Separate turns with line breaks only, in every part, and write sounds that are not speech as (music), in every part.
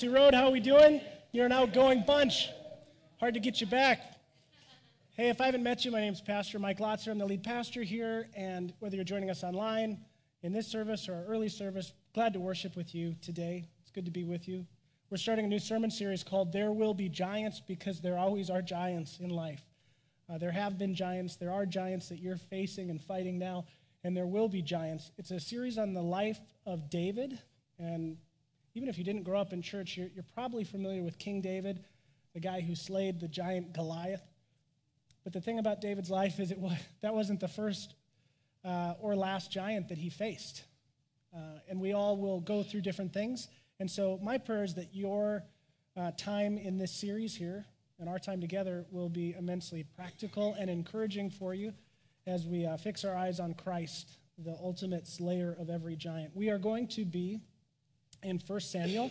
Mercy Road. How are we doing? You're an outgoing bunch. Hard to get you back. Hey, if I haven't met you, my name is Pastor Mike Lotzer. I'm the lead pastor here, and whether you're joining us online in this service or our early service, glad to worship with you today. It's good to be with you. We're starting a new sermon series called There Will Be Giants because there always are giants in life. Uh, there have been giants, there are giants that you're facing and fighting now, and there will be giants. It's a series on the life of David, and even if you didn't grow up in church, you're, you're probably familiar with King David, the guy who slayed the giant Goliath. But the thing about David's life is it was, (laughs) that wasn't the first uh, or last giant that he faced. Uh, and we all will go through different things. And so, my prayer is that your uh, time in this series here and our time together will be immensely practical and encouraging for you as we uh, fix our eyes on Christ, the ultimate slayer of every giant. We are going to be in 1 Samuel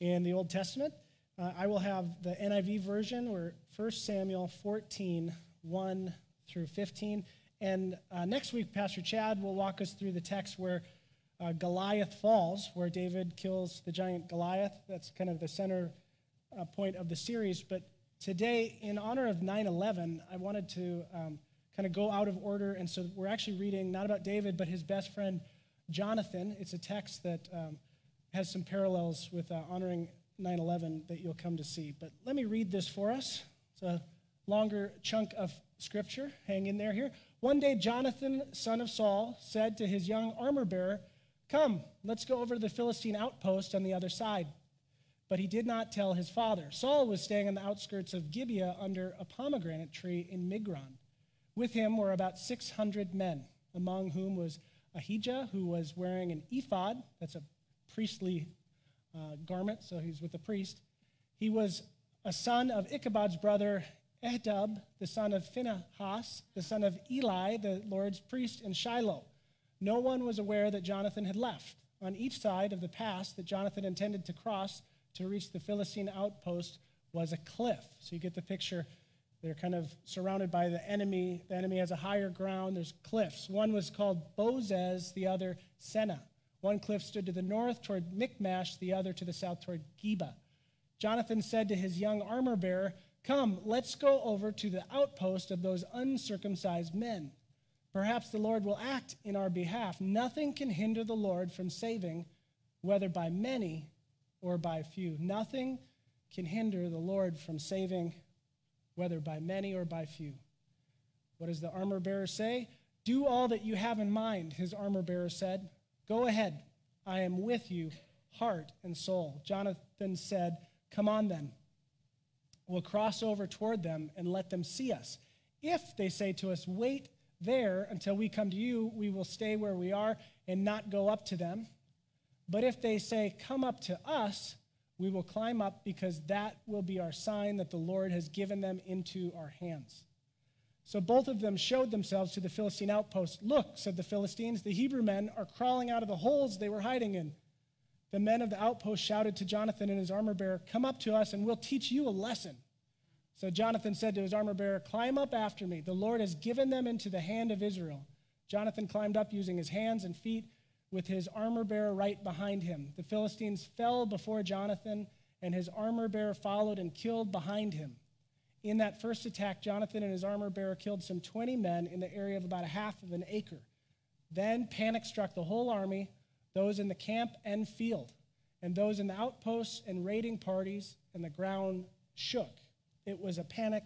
in the Old Testament. Uh, I will have the NIV version where 1 Samuel 14, 1 through 15. And uh, next week, Pastor Chad will walk us through the text where uh, Goliath falls, where David kills the giant Goliath. That's kind of the center uh, point of the series. But today, in honor of 9 11, I wanted to um, kind of go out of order. And so we're actually reading not about David, but his best friend, Jonathan. It's a text that. Um, has some parallels with uh, honoring 9 11 that you'll come to see. But let me read this for us. It's a longer chunk of scripture. Hang in there here. One day, Jonathan, son of Saul, said to his young armor bearer, Come, let's go over to the Philistine outpost on the other side. But he did not tell his father. Saul was staying on the outskirts of Gibeah under a pomegranate tree in Migron. With him were about 600 men, among whom was Ahijah, who was wearing an ephod, that's a priestly uh, garment, so he's with the priest. He was a son of Ichabod's brother Ahitub, the son of Phinehas, the son of Eli, the Lord's priest in Shiloh. No one was aware that Jonathan had left. On each side of the pass that Jonathan intended to cross to reach the Philistine outpost was a cliff. So you get the picture. They're kind of surrounded by the enemy. The enemy has a higher ground. There's cliffs. One was called Bozez, the other Seneh. One cliff stood to the north toward Michmash, the other to the south toward Geba. Jonathan said to his young armor bearer, Come, let's go over to the outpost of those uncircumcised men. Perhaps the Lord will act in our behalf. Nothing can hinder the Lord from saving, whether by many or by few. Nothing can hinder the Lord from saving, whether by many or by few. What does the armor bearer say? Do all that you have in mind, his armor bearer said. Go ahead, I am with you, heart and soul. Jonathan said, Come on then. We'll cross over toward them and let them see us. If they say to us, Wait there until we come to you, we will stay where we are and not go up to them. But if they say, Come up to us, we will climb up because that will be our sign that the Lord has given them into our hands. So both of them showed themselves to the Philistine outpost. Look, said the Philistines, the Hebrew men are crawling out of the holes they were hiding in. The men of the outpost shouted to Jonathan and his armor bearer, Come up to us and we'll teach you a lesson. So Jonathan said to his armor bearer, Climb up after me. The Lord has given them into the hand of Israel. Jonathan climbed up using his hands and feet with his armor bearer right behind him. The Philistines fell before Jonathan, and his armor bearer followed and killed behind him. In that first attack, Jonathan and his armor bearer killed some 20 men in the area of about a half of an acre. Then panic struck the whole army, those in the camp and field, and those in the outposts and raiding parties, and the ground shook. It was a panic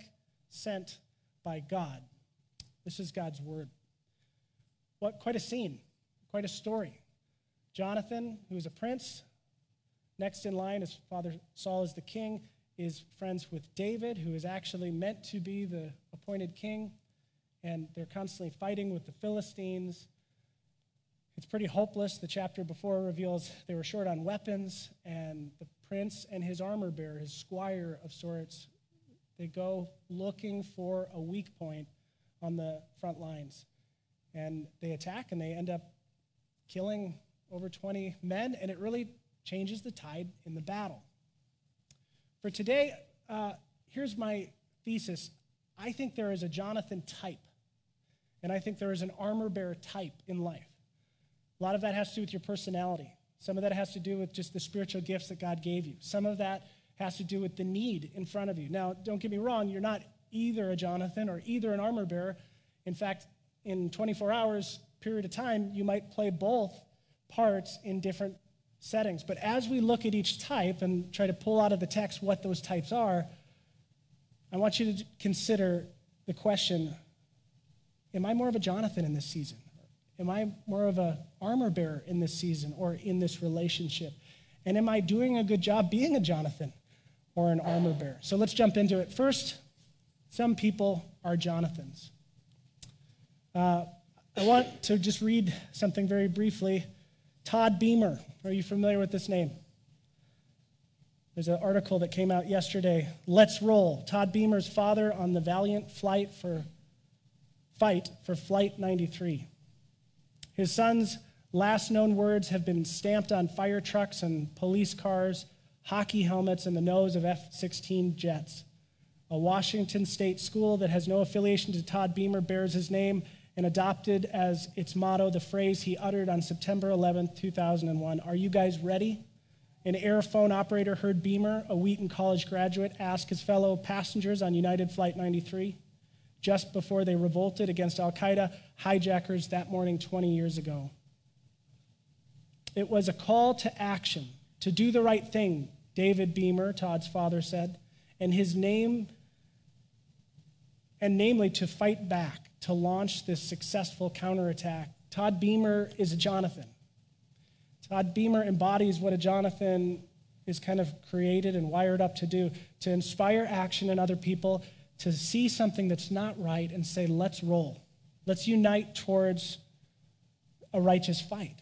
sent by God. This is God's word. What quite a scene, quite a story. Jonathan, who is a prince, next in line, his father Saul is the king is friends with David, who is actually meant to be the appointed king, and they're constantly fighting with the Philistines. It's pretty hopeless. The chapter before reveals they were short on weapons, and the prince and his armor bearer, his squire of sorts, they go looking for a weak point on the front lines. And they attack and they end up killing over 20 men, and it really changes the tide in the battle. For today, uh, here's my thesis. I think there is a Jonathan type, and I think there is an armor bearer type in life. A lot of that has to do with your personality. Some of that has to do with just the spiritual gifts that God gave you. Some of that has to do with the need in front of you. Now, don't get me wrong, you're not either a Jonathan or either an armor bearer. In fact, in 24 hours period of time, you might play both parts in different settings. But as we look at each type and try to pull out of the text what those types are, I want you to consider the question Am I more of a Jonathan in this season? Am I more of an armor bearer in this season or in this relationship? And am I doing a good job being a Jonathan or an armor bearer? So let's jump into it. First, some people are Jonathans. Uh, I want to just read something very briefly. Todd Beamer, are you familiar with this name? There's an article that came out yesterday. Let's roll. Todd Beamer's father on the valiant flight for fight for Flight 93. His son's last known words have been stamped on fire trucks and police cars, hockey helmets, and the nose of F 16 jets. A Washington state school that has no affiliation to Todd Beamer bears his name and adopted as its motto the phrase he uttered on September 11, 2001 Are you guys ready? An Airfone operator heard Beamer, a Wheaton College graduate, ask his fellow passengers on United Flight 93 just before they revolted against Al Qaeda hijackers that morning 20 years ago. It was a call to action, to do the right thing, David Beamer, Todd's father, said, and his name, and namely to fight back, to launch this successful counterattack. Todd Beamer is a Jonathan. Todd Beamer embodies what a Jonathan is kind of created and wired up to do to inspire action in other people to see something that's not right and say, let's roll. Let's unite towards a righteous fight.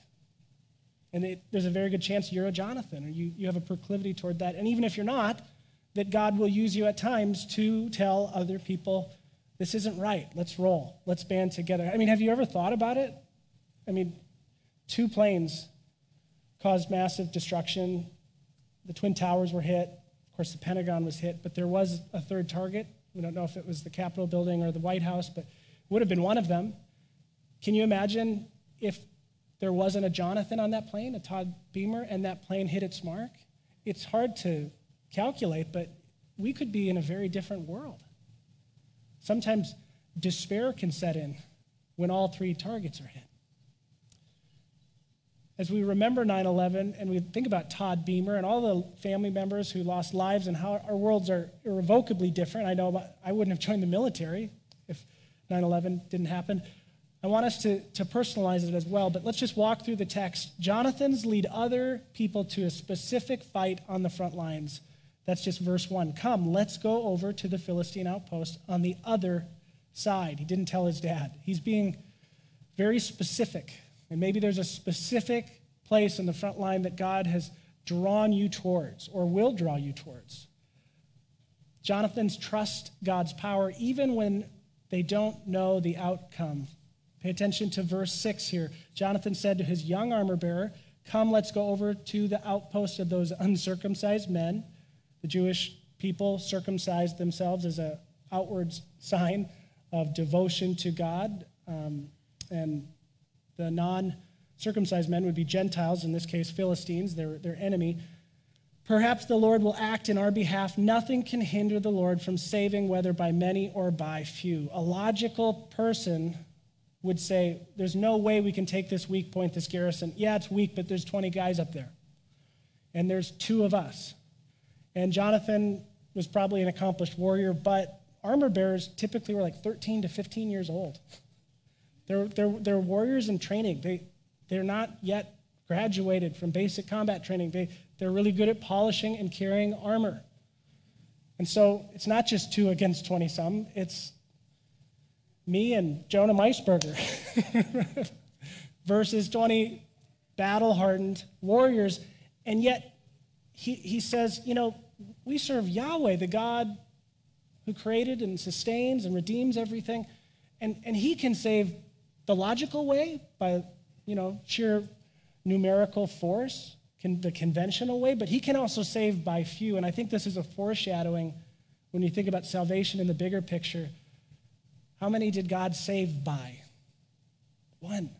And it, there's a very good chance you're a Jonathan or you, you have a proclivity toward that. And even if you're not, that God will use you at times to tell other people, this isn't right. Let's roll. Let's band together. I mean, have you ever thought about it? I mean, two planes caused massive destruction. The Twin Towers were hit. Of course, the Pentagon was hit, but there was a third target. We don't know if it was the Capitol building or the White House, but it would have been one of them. Can you imagine if there wasn't a Jonathan on that plane, a Todd Beamer, and that plane hit its mark? It's hard to calculate, but we could be in a very different world. Famous despair can set in when all three targets are hit. As we remember 9 11 and we think about Todd Beamer and all the family members who lost lives and how our worlds are irrevocably different, I know I wouldn't have joined the military if 9 11 didn't happen. I want us to, to personalize it as well, but let's just walk through the text. Jonathans lead other people to a specific fight on the front lines. That's just verse 1. Come, let's go over to the Philistine outpost on the other side. He didn't tell his dad. He's being very specific. And maybe there's a specific place in the front line that God has drawn you towards or will draw you towards. Jonathan's trust God's power even when they don't know the outcome. Pay attention to verse 6 here. Jonathan said to his young armor bearer, Come, let's go over to the outpost of those uncircumcised men. The Jewish people circumcised themselves as an outward sign of devotion to God um, and the non circumcised men would be Gentiles, in this case, Philistines, their, their enemy. Perhaps the Lord will act in our behalf. Nothing can hinder the Lord from saving, whether by many or by few. A logical person would say, There's no way we can take this weak point, this garrison. Yeah, it's weak, but there's 20 guys up there. And there's two of us. And Jonathan was probably an accomplished warrior, but armor bearers typically were like 13 to 15 years old. They're, they're, they're warriors in training. They, they're not yet graduated from basic combat training. They, they're really good at polishing and carrying armor. And so it's not just two against 20 some, it's me and Jonah Meisberger (laughs) versus 20 battle hardened warriors. And yet he, he says, you know, we serve Yahweh, the God who created and sustains and redeems everything. And, and he can save the logical way by, you know, sheer numerical force, can, the conventional way, but he can also save by few. And I think this is a foreshadowing when you think about salvation in the bigger picture. How many did God save by? One.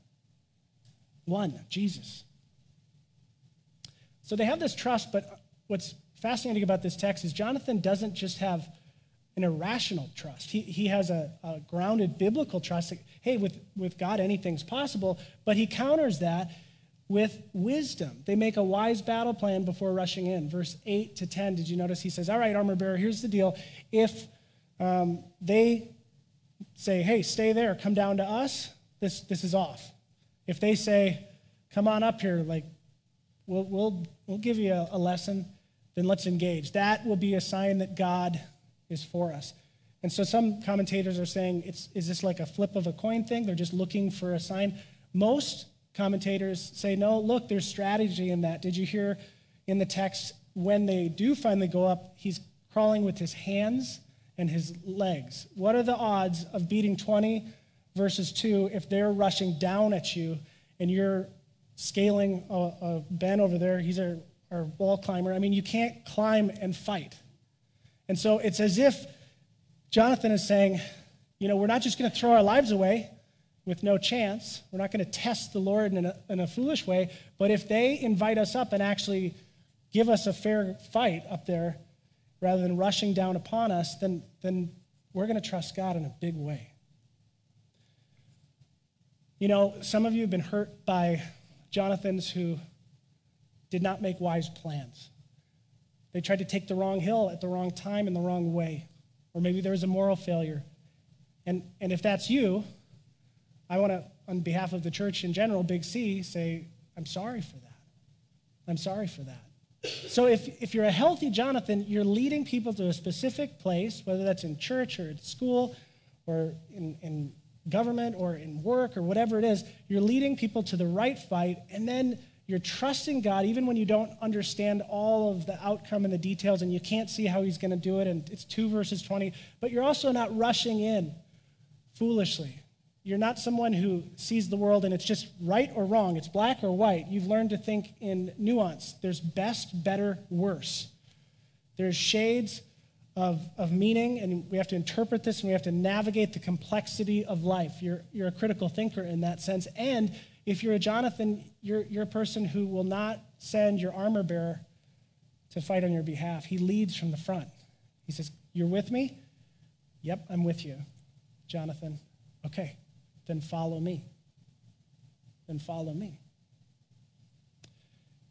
One, Jesus. So they have this trust, but what's fascinating about this text is Jonathan doesn't just have an irrational trust. He, he has a, a grounded biblical trust that, hey, with, with God, anything's possible, but he counters that with wisdom. They make a wise battle plan before rushing in. Verse 8 to 10, did you notice? He says, All right, armor bearer, here's the deal. If um, they say, Hey, stay there, come down to us, this, this is off. If they say, Come on up here, like, we'll, we'll, we'll give you a, a lesson, then let's engage. That will be a sign that God is for us. And so some commentators are saying, it's, is this like a flip of a coin thing? They're just looking for a sign. Most commentators say, no, look, there's strategy in that. Did you hear in the text when they do finally go up, he's crawling with his hands and his legs? What are the odds of beating 20 verses 2 if they're rushing down at you and you're scaling a, a Ben over there? He's our, our wall climber. I mean, you can't climb and fight. And so it's as if Jonathan is saying, you know, we're not just going to throw our lives away with no chance. We're not going to test the Lord in a, in a foolish way. But if they invite us up and actually give us a fair fight up there, rather than rushing down upon us, then, then we're going to trust God in a big way. You know, some of you have been hurt by Jonathans who did not make wise plans. They tried to take the wrong hill at the wrong time in the wrong way. Or maybe there was a moral failure. And, and if that's you, I want to, on behalf of the church in general, Big C, say, I'm sorry for that. I'm sorry for that. So if, if you're a healthy Jonathan, you're leading people to a specific place, whether that's in church or at school or in, in government or in work or whatever it is, you're leading people to the right fight, and then you're trusting God even when you don't understand all of the outcome and the details and you can't see how He's going to do it. And it's 2 verses 20. But you're also not rushing in foolishly. You're not someone who sees the world and it's just right or wrong, it's black or white. You've learned to think in nuance. There's best, better, worse. There's shades of, of meaning, and we have to interpret this and we have to navigate the complexity of life. You're, you're a critical thinker in that sense. And if you're a Jonathan, you're, you're a person who will not send your armor bearer to fight on your behalf. He leads from the front. He says, You're with me? Yep, I'm with you, Jonathan. Okay, then follow me. Then follow me.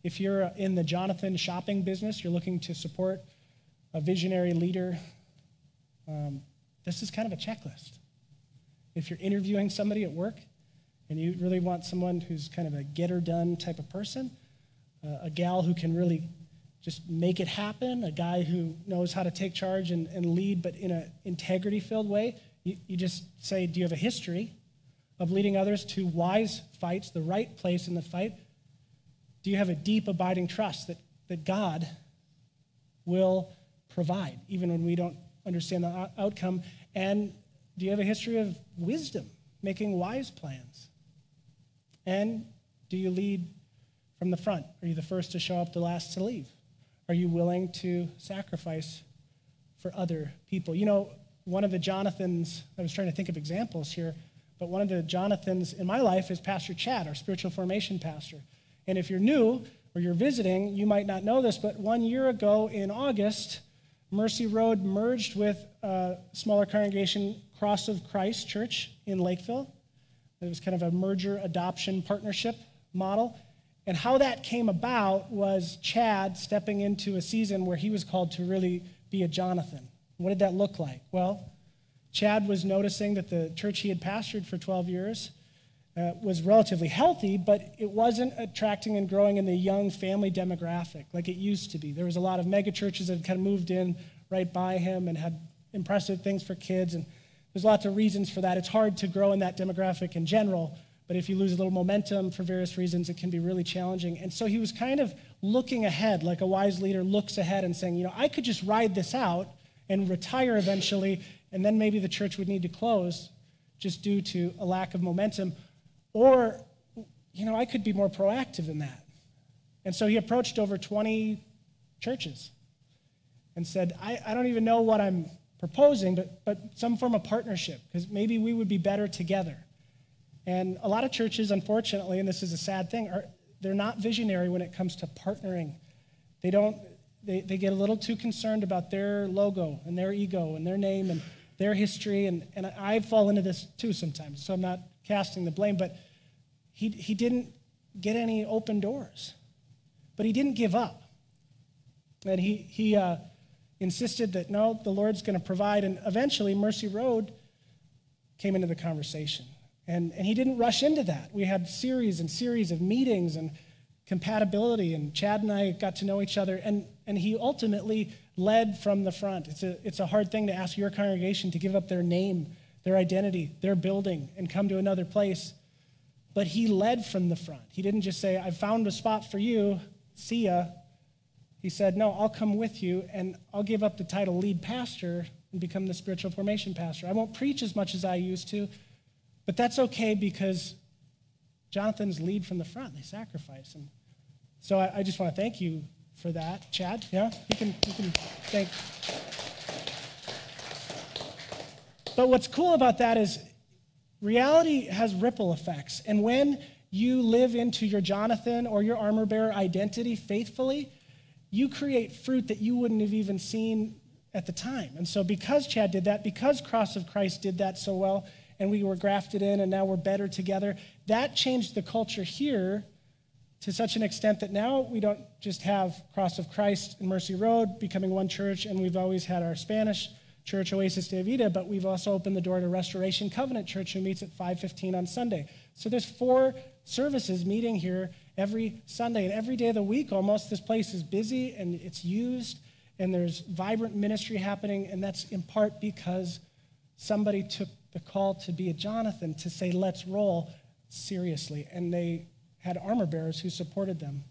If you're in the Jonathan shopping business, you're looking to support a visionary leader, um, this is kind of a checklist. If you're interviewing somebody at work, and you really want someone who's kind of a getter done type of person, uh, a gal who can really just make it happen, a guy who knows how to take charge and, and lead, but in an integrity filled way, you, you just say, Do you have a history of leading others to wise fights, the right place in the fight? Do you have a deep, abiding trust that, that God will provide, even when we don't understand the outcome? And do you have a history of wisdom, making wise plans? And do you lead from the front? Are you the first to show up, the last to leave? Are you willing to sacrifice for other people? You know, one of the Jonathans, I was trying to think of examples here, but one of the Jonathans in my life is Pastor Chad, our spiritual formation pastor. And if you're new or you're visiting, you might not know this, but one year ago in August, Mercy Road merged with a smaller congregation, Cross of Christ Church in Lakeville. It was kind of a merger adoption partnership model. And how that came about was Chad stepping into a season where he was called to really be a Jonathan. What did that look like? Well, Chad was noticing that the church he had pastored for 12 years uh, was relatively healthy, but it wasn't attracting and growing in the young family demographic like it used to be. There was a lot of mega churches that had kind of moved in right by him and had impressive things for kids. And there's lots of reasons for that. It's hard to grow in that demographic in general, but if you lose a little momentum for various reasons, it can be really challenging. And so he was kind of looking ahead, like a wise leader looks ahead and saying, you know, I could just ride this out and retire eventually, and then maybe the church would need to close just due to a lack of momentum. Or, you know, I could be more proactive in that. And so he approached over 20 churches and said, I, I don't even know what I'm proposing, but, but some form of partnership, because maybe we would be better together. And a lot of churches, unfortunately, and this is a sad thing, are they're not visionary when it comes to partnering They don't, they, they get a little too concerned about their logo and their ego and their name and their history. And, and I fall into this too sometimes, so I'm not casting the blame, but he, he didn't get any open doors. But he didn't give up. And he, he uh, insisted that no, the Lord's going to provide. And eventually, Mercy Road came into the conversation. And, and he didn't rush into that. We had series and series of meetings and compatibility, and Chad and I got to know each other. And, and he ultimately led from the front. It's a, it's a hard thing to ask your congregation to give up their name, their identity, their building, and come to another place. But he led from the front. He didn't just say, I found a spot for you, see ya. He said, No, I'll come with you, and I'll give up the title lead pastor and become the spiritual formation pastor. I won't preach as much as I used to, but that's okay because Jonathan's lead from the front. They sacrifice. And so I, I just want to thank you for that. Chad, yeah? You can, you can thank. But what's cool about that is reality has ripple effects. And when you live into your Jonathan or your armor bearer identity faithfully, you create fruit that you wouldn't have even seen at the time. And so, because Chad did that, because Cross of Christ did that so well, and we were grafted in and now we're better together, that changed the culture here to such an extent that now we don't just have Cross of Christ and Mercy Road becoming one church, and we've always had our Spanish church, Oasis de Vida, but we've also opened the door to Restoration Covenant Church, who meets at 5:15 on Sunday. So there's four services meeting here every Sunday, and every day of the week, almost this place is busy and it's used and there's vibrant ministry happening, and that's in part because somebody took the call to be a Jonathan to say, let's roll seriously. And they had armor bearers who supported them.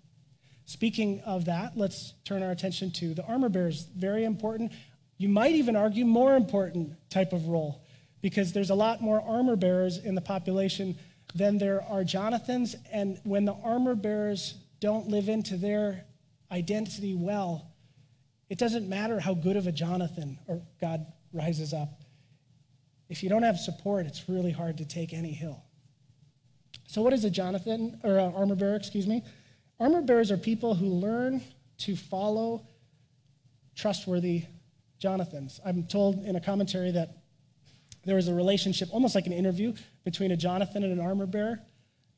Speaking of that, let's turn our attention to the armor bearers. Very important. You might even argue more important type of role because there's a lot more armor bearers in the population than there are Jonathans. And when the armor bearers don't live into their identity well, it doesn't matter how good of a Jonathan or God rises up. If you don't have support, it's really hard to take any hill. So, what is a Jonathan or an armor bearer? Excuse me. Armor bearers are people who learn to follow trustworthy Jonathans. I'm told in a commentary that there was a relationship, almost like an interview, between a Jonathan and an armor bearer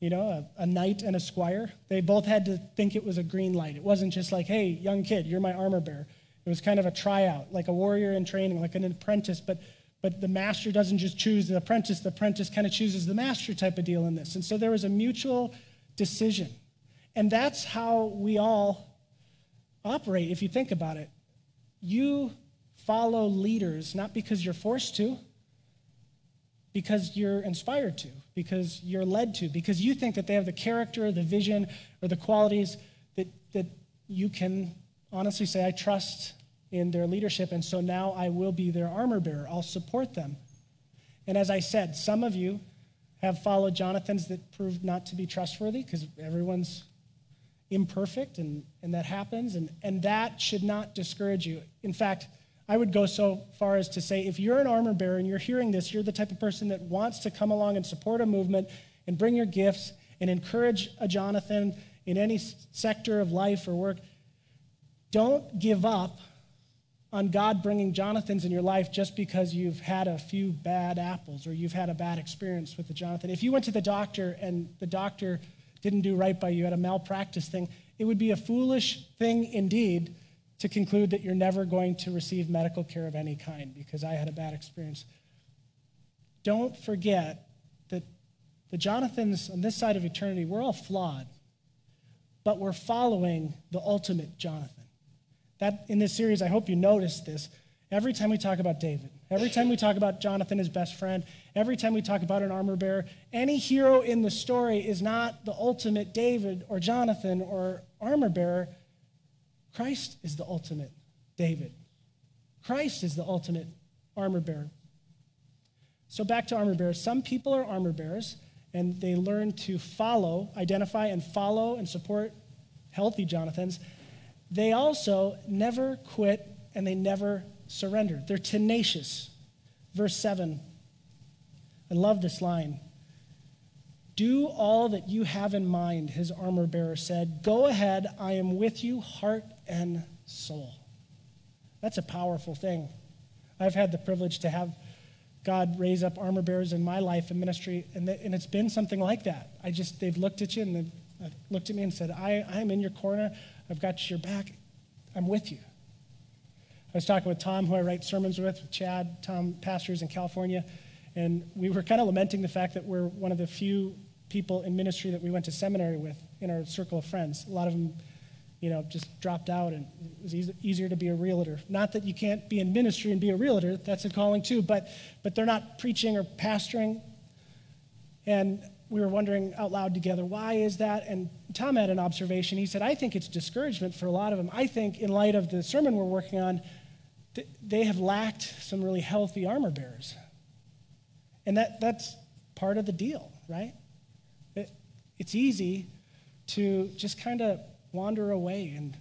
you know, a, a, knight and a squire. They both had to think it was a green light. It wasn't just like, hey, young kid, you're my armor bearer. It was kind of a tryout, like a warrior in training, like an apprentice, but but the master doesn't just choose the apprentice, the apprentice kind of chooses the master type of deal in this. And so there was a mutual decision. And that's how we all operate, if you think about it. You follow leaders not because you're forced to, because you're inspired to, because you're led to, because you think that they have the character, the vision, or the qualities that, that you can honestly say, I trust in their leadership, and so now I will be their armor bearer. I'll support them. And as I said, some of you have followed Jonathan's that proved not to be trustworthy because everyone's imperfect and, and that happens, and, and that should not discourage you. In fact, I would go so far as to say if you're an armor bearer and you're hearing this, you're the type of person that wants to come along and support a movement and bring your gifts and encourage a Jonathan in any sector of life or work don't give up on God bringing Jonathans in your life just because you've had a few bad apples or you've had a bad experience with the Jonathan. If you went to the doctor and the doctor didn't do right by you, had a malpractice thing, it would be a foolish thing indeed to conclude that you're never going to receive medical care of any kind because I had a bad experience. Don't forget that the Jonathans on this side of eternity, we're all flawed, but we're following the ultimate Jonathan. That in this series, I hope you notice this. Every time we talk about David, every time we talk about Jonathan, his best friend, every time we talk about an armor bearer, any hero in the story is not the ultimate David or Jonathan or armor bearer. Christ is the ultimate David. Christ is the ultimate armor bearer. So back to armor bearers. Some people are armor bearers and they learn to follow, identify, and follow and support healthy Jonathans they also never quit and they never surrender. They're tenacious. Verse 7. I love this line. Do all that you have in mind, his armor bearer said. Go ahead, I am with you, heart and soul. That's a powerful thing. I've had the privilege to have God raise up armor bearers in my life and ministry, and, and it's been something like that. I just, they've looked at you and they've uh, looked at me and said, I, I'm in your corner. I've got your back. I'm with you. I was talking with Tom, who I write sermons with, with Chad, Tom pastors in California, and we were kind of lamenting the fact that we're one of the few people in ministry that we went to seminary with in our circle of friends. A lot of them, you know, just dropped out, and it was easy, easier to be a realtor. Not that you can't be in ministry and be a realtor, that's a calling too, but, but they're not preaching or pastoring. And we were wondering out loud together, why is that? And Tom had an observation. He said, I think it's discouragement for a lot of them. I think, in light of the sermon we're working on, they have lacked some really healthy armor bearers. And that, that's part of the deal, right? It, it's easy to just kind of wander away. And,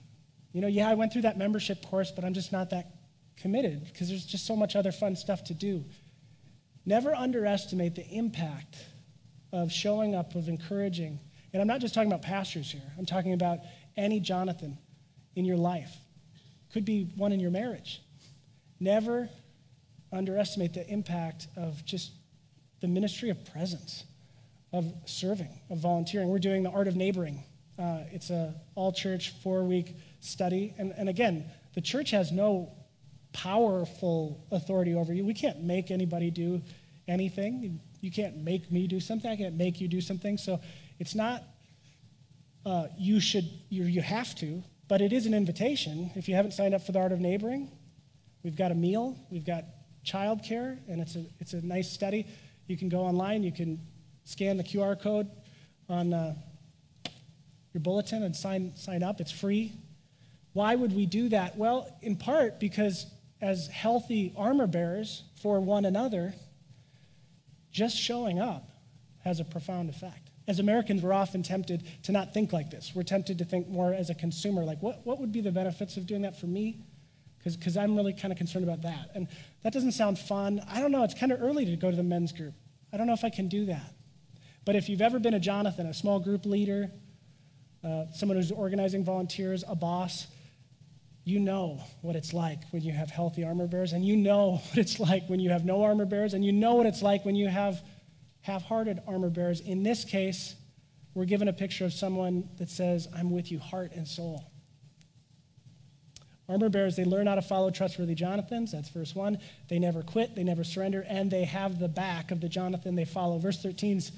you know, yeah, I went through that membership course, but I'm just not that committed because there's just so much other fun stuff to do. Never underestimate the impact of showing up, of encouraging. And I'm not just talking about pastors here, I'm talking about any Jonathan in your life. Could be one in your marriage. Never underestimate the impact of just the ministry of presence, of serving, of volunteering. We're doing the art of neighboring. Uh, it's a all-church four-week study, and, and again, the church has no powerful authority over you. We can't make anybody do anything. You can't make me do something. I can't make you do something. So it's not uh, you should you, you have to, but it is an invitation. If you haven't signed up for the art of neighboring, We've got a meal, we've got childcare, and it's a, it's a nice study. You can go online, you can scan the QR code on uh, your bulletin and sign, sign up. It's free. Why would we do that? Well, in part because as healthy armor bearers for one another, just showing up has a profound effect. As Americans, we're often tempted to not think like this. We're tempted to think more as a consumer, like, what, what would be the benefits of doing that for me? because I'm really kind of concerned about that. And that doesn't sound fun. I don't know, it's kind of early to go to the men's group. I don't know if I can do that. But if you've ever been a Jonathan, a small group leader, uh, someone who's organizing volunteers, a boss, you know what it's like when you have healthy armor bearers, and you know (laughs) what it's like when you have no armor bearers, and you know what it's like when you have half hearted armor bearers. In this case, we're given a picture of someone that says, I'm with you, heart and soul. Armor bearers, they learn how to follow trustworthy Jonathans. That's verse 1. They never quit, they never surrender, and they have the back of the Jonathan they follow. Verse 13 is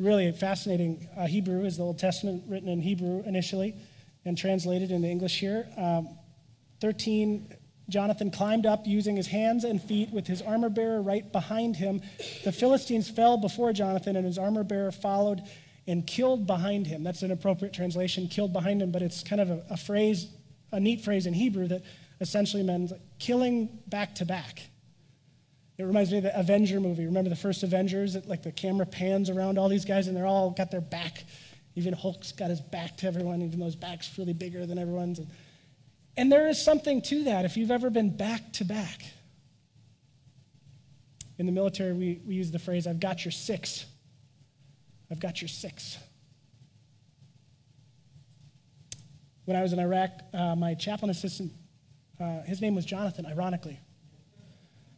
really fascinating. Uh, Hebrew is the Old Testament written in Hebrew initially and translated into English here. Um, 13, Jonathan climbed up using his hands and feet with his armor bearer right behind him. The Philistines fell before Jonathan, and his armor bearer followed and killed behind him. That's an appropriate translation, killed behind him, but it's kind of a, a phrase a neat phrase in Hebrew that essentially means killing back to back. It reminds me of the Avenger movie. Remember the first Avengers? That like the camera pans around all these guys and they're all got their back. Even Hulk's got his back to everyone, even though his back's really bigger than everyone's. And, there is something to that if you've ever been back to back. In the military, we, we use the phrase, I've got your six. I've got your six. when I was in Iraq, uh, my chaplain assistant, uh, his name was Jonathan, ironically.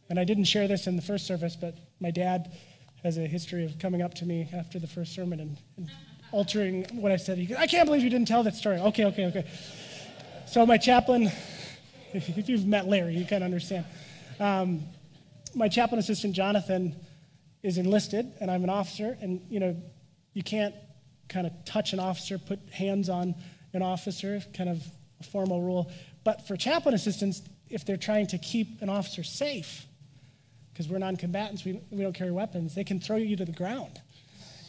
And I didn't share this in the first service, but my dad has a history of coming up to me after the first sermon and, and altering what I said. He goes, I can't believe you didn't tell that story. Okay, okay, okay. So my chaplain, (laughs) if you've met Larry, you can understand. Um, my chaplain assistant, Jonathan, is enlisted, and I'm an officer, and, you know, you can't kind of touch an officer, put hands on an officer, kind of a formal rule. But for chaplain assistants, if they're trying to keep an officer safe, because we're non combatants, we, we don't carry weapons, they can throw you to the ground.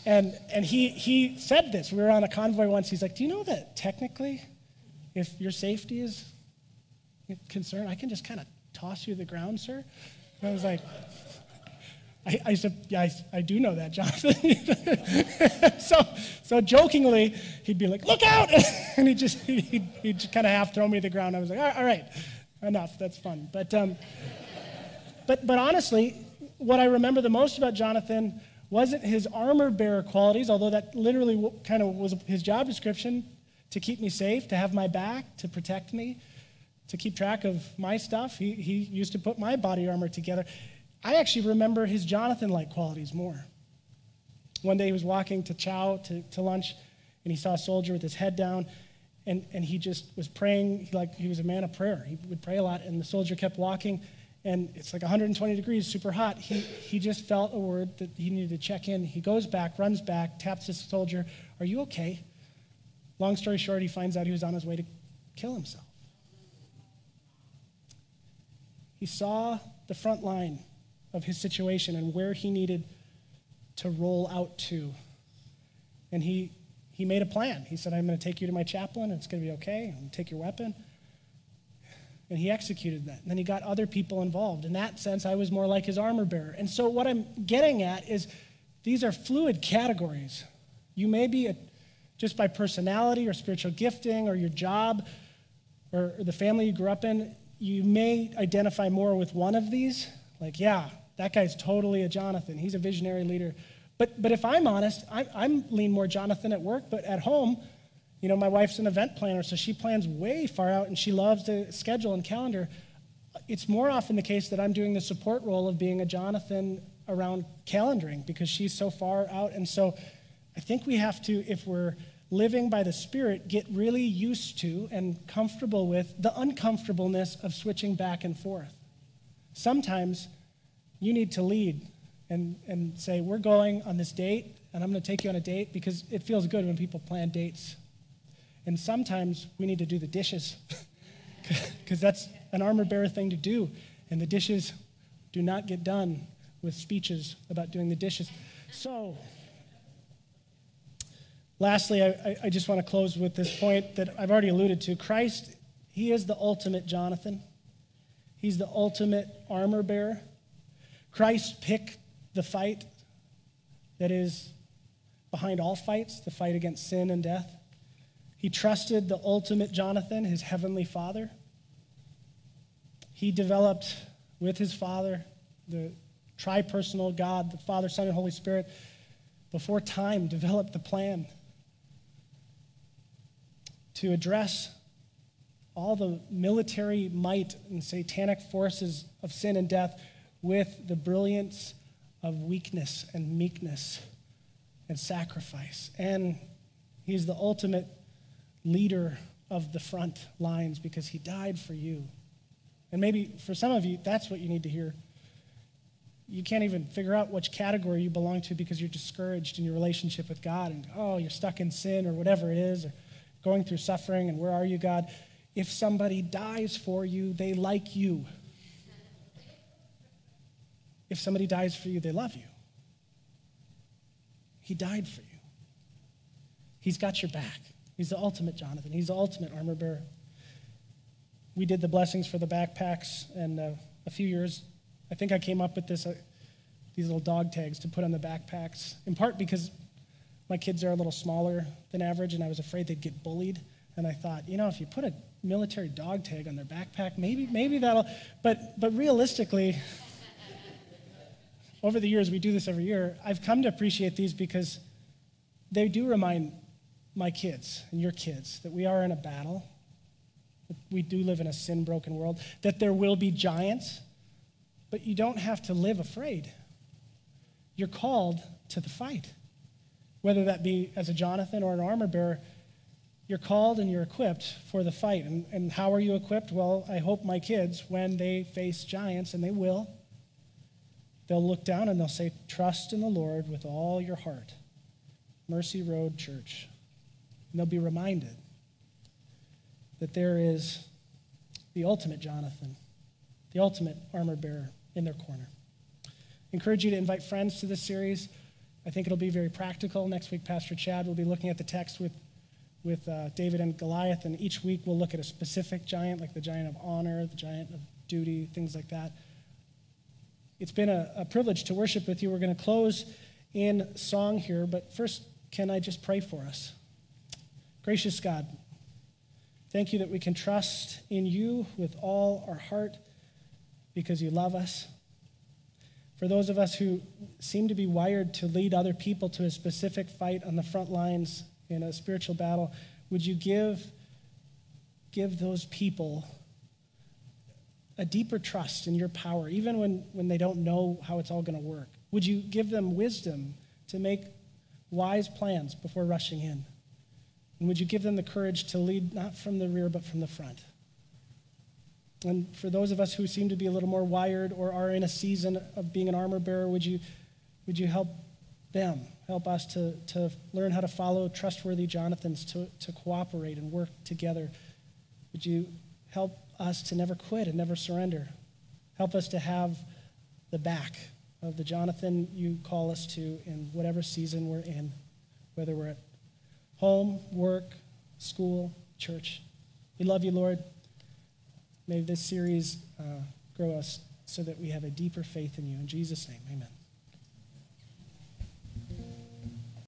And, and he, he said this. We were on a convoy once. He's like, Do you know that technically, if your safety is concerned, I can just kind of toss you to the ground, sir? And I was like, I, I said, yeah, I, I, do know that, Jonathan. (laughs) so, so jokingly, he'd be like, look out! (laughs) and he'd just, he'd, he'd kind of half throw me to the ground. I was like, all right, enough, that's fun. But, um, but, but honestly, what I remember the most about Jonathan wasn't his armor bearer qualities, although that literally kind of was his job description. to keep me safe, to have my back, to protect me, to keep track of my stuff. He, he used to put my body armor together. I actually remember his Jonathan like qualities more. One day he was walking to chow to, to lunch, and he saw a soldier with his head down, and, and he just was praying. He, like he was a man of prayer. He would pray a lot, and the soldier kept walking, and it's like 120 degrees, super hot. He, he just felt a word that he needed to check in. He goes back, runs back, taps the soldier, Are you okay? Long story short, he finds out he was on his way to kill himself. He saw the front line of his situation and where he needed to roll out to. And he, he made a plan. He said, I'm going to take you to my chaplain, it's going to be okay. I'm going to take your weapon. And he executed that. And then he got other people involved. In that sense, I was more like his armor bearer. And so, what I'm getting at is these are fluid categories. You may be a, just by personality or spiritual gifting or your job or, or the family you grew up in, you may identify more with one of these. Like, yeah, that guy's totally a Jonathan. He's a visionary leader. But, but if I'm honest, I, I'm lean more Jonathan at work, but at home, you know, my wife's an event planner, so she plans way far out and she loves to schedule and calendar. It's more often the case that I'm doing the support role of being a Jonathan around calendaring because she's so far out. And so I think we have to, if we're living by the Spirit, get really used to and comfortable with the uncomfortableness of switching back and forth. Sometimes you need to lead and, and say, We're going on this date, and I'm going to take you on a date because it feels good when people plan dates. And sometimes we need to do the dishes (laughs) because that's an armor bearer thing to do. And the dishes do not get done with speeches about doing the dishes. So, lastly, I, I just want to close with this point that I've already alluded to. Christ, He is the ultimate Jonathan, He's the ultimate armor bearer. Christ picked the fight that is behind all fights, the fight against sin and death. He trusted the ultimate Jonathan, his heavenly father. He developed with his father, the tripersonal God, the Father, Son, and Holy Spirit, before time, developed the plan to address all the military might and satanic forces of sin and death with the brilliance of weakness and meekness and sacrifice. And he's the ultimate leader of the front lines because he died for you. And maybe for some of you, that's what you need to hear. You can't even figure out which category you belong to because you're discouraged in your relationship with God and, oh, you're stuck in sin or whatever it is, or going through suffering, and where are you, God? If somebody dies for you, they like you. If somebody dies for you, they love you. He died for you. He's got your back. He's the ultimate Jonathan. He's the ultimate armor bearer. We did the blessings for the backpacks, and uh, a few years, I think I came up with this, uh, these little dog tags to put on the backpacks, in part because my kids are a little smaller than average, and I was afraid they'd get bullied. And I thought, you know, if you put a military dog tag on their backpack, maybe, maybe that'll. But, but realistically, (laughs) over the years, we do this every year, I've come to appreciate these because they do remind my kids and your kids that we are in a battle, that we do live in a sin broken world, that there will be giants, but you don't have to live afraid. You're called to the fight. Whether that be as a Jonathan or an armor bearer, you're called and you're equipped for the fight. And, and how are you equipped? Well, I hope my kids, when they face giants, and they will, they'll look down and they'll say, Trust in the Lord with all your heart. Mercy Road Church. And they'll be reminded that there is the ultimate Jonathan, the ultimate armor bearer in their corner. I encourage you to invite friends to this series. I think it'll be very practical. Next week, Pastor Chad will be looking at the text with, with uh, David and Goliath, and each week we'll look at a specific giant, like the giant of honor, the giant of duty, things like that. It's been a, a privilege to worship with you. We're going to close in song here, but first, can I just pray for us? Gracious God, thank you that we can trust in you with all our heart because you love us. For those of us who seem to be wired to lead other people to a specific fight on the front lines in a spiritual battle, Would you give, give those people a deeper trust in your power, even when, when they don't know how it's all going to work? Would you give them wisdom to make wise plans before rushing in? And would you give them the courage to lead not from the rear, but from the front? And for those of us who seem to be a little more wired or are in a season of being an armor bearer, would you, would you help them, help us to, to learn how to follow trustworthy Jonathans, to, to cooperate and work together? Would you help us to never quit and never surrender? Help us to have the back of the Jonathan you call us to in whatever season we're in, whether we're at home, work, school, church. We love you, Lord. May this series uh, grow us so that we have a deeper faith in you. In Jesus' name, amen.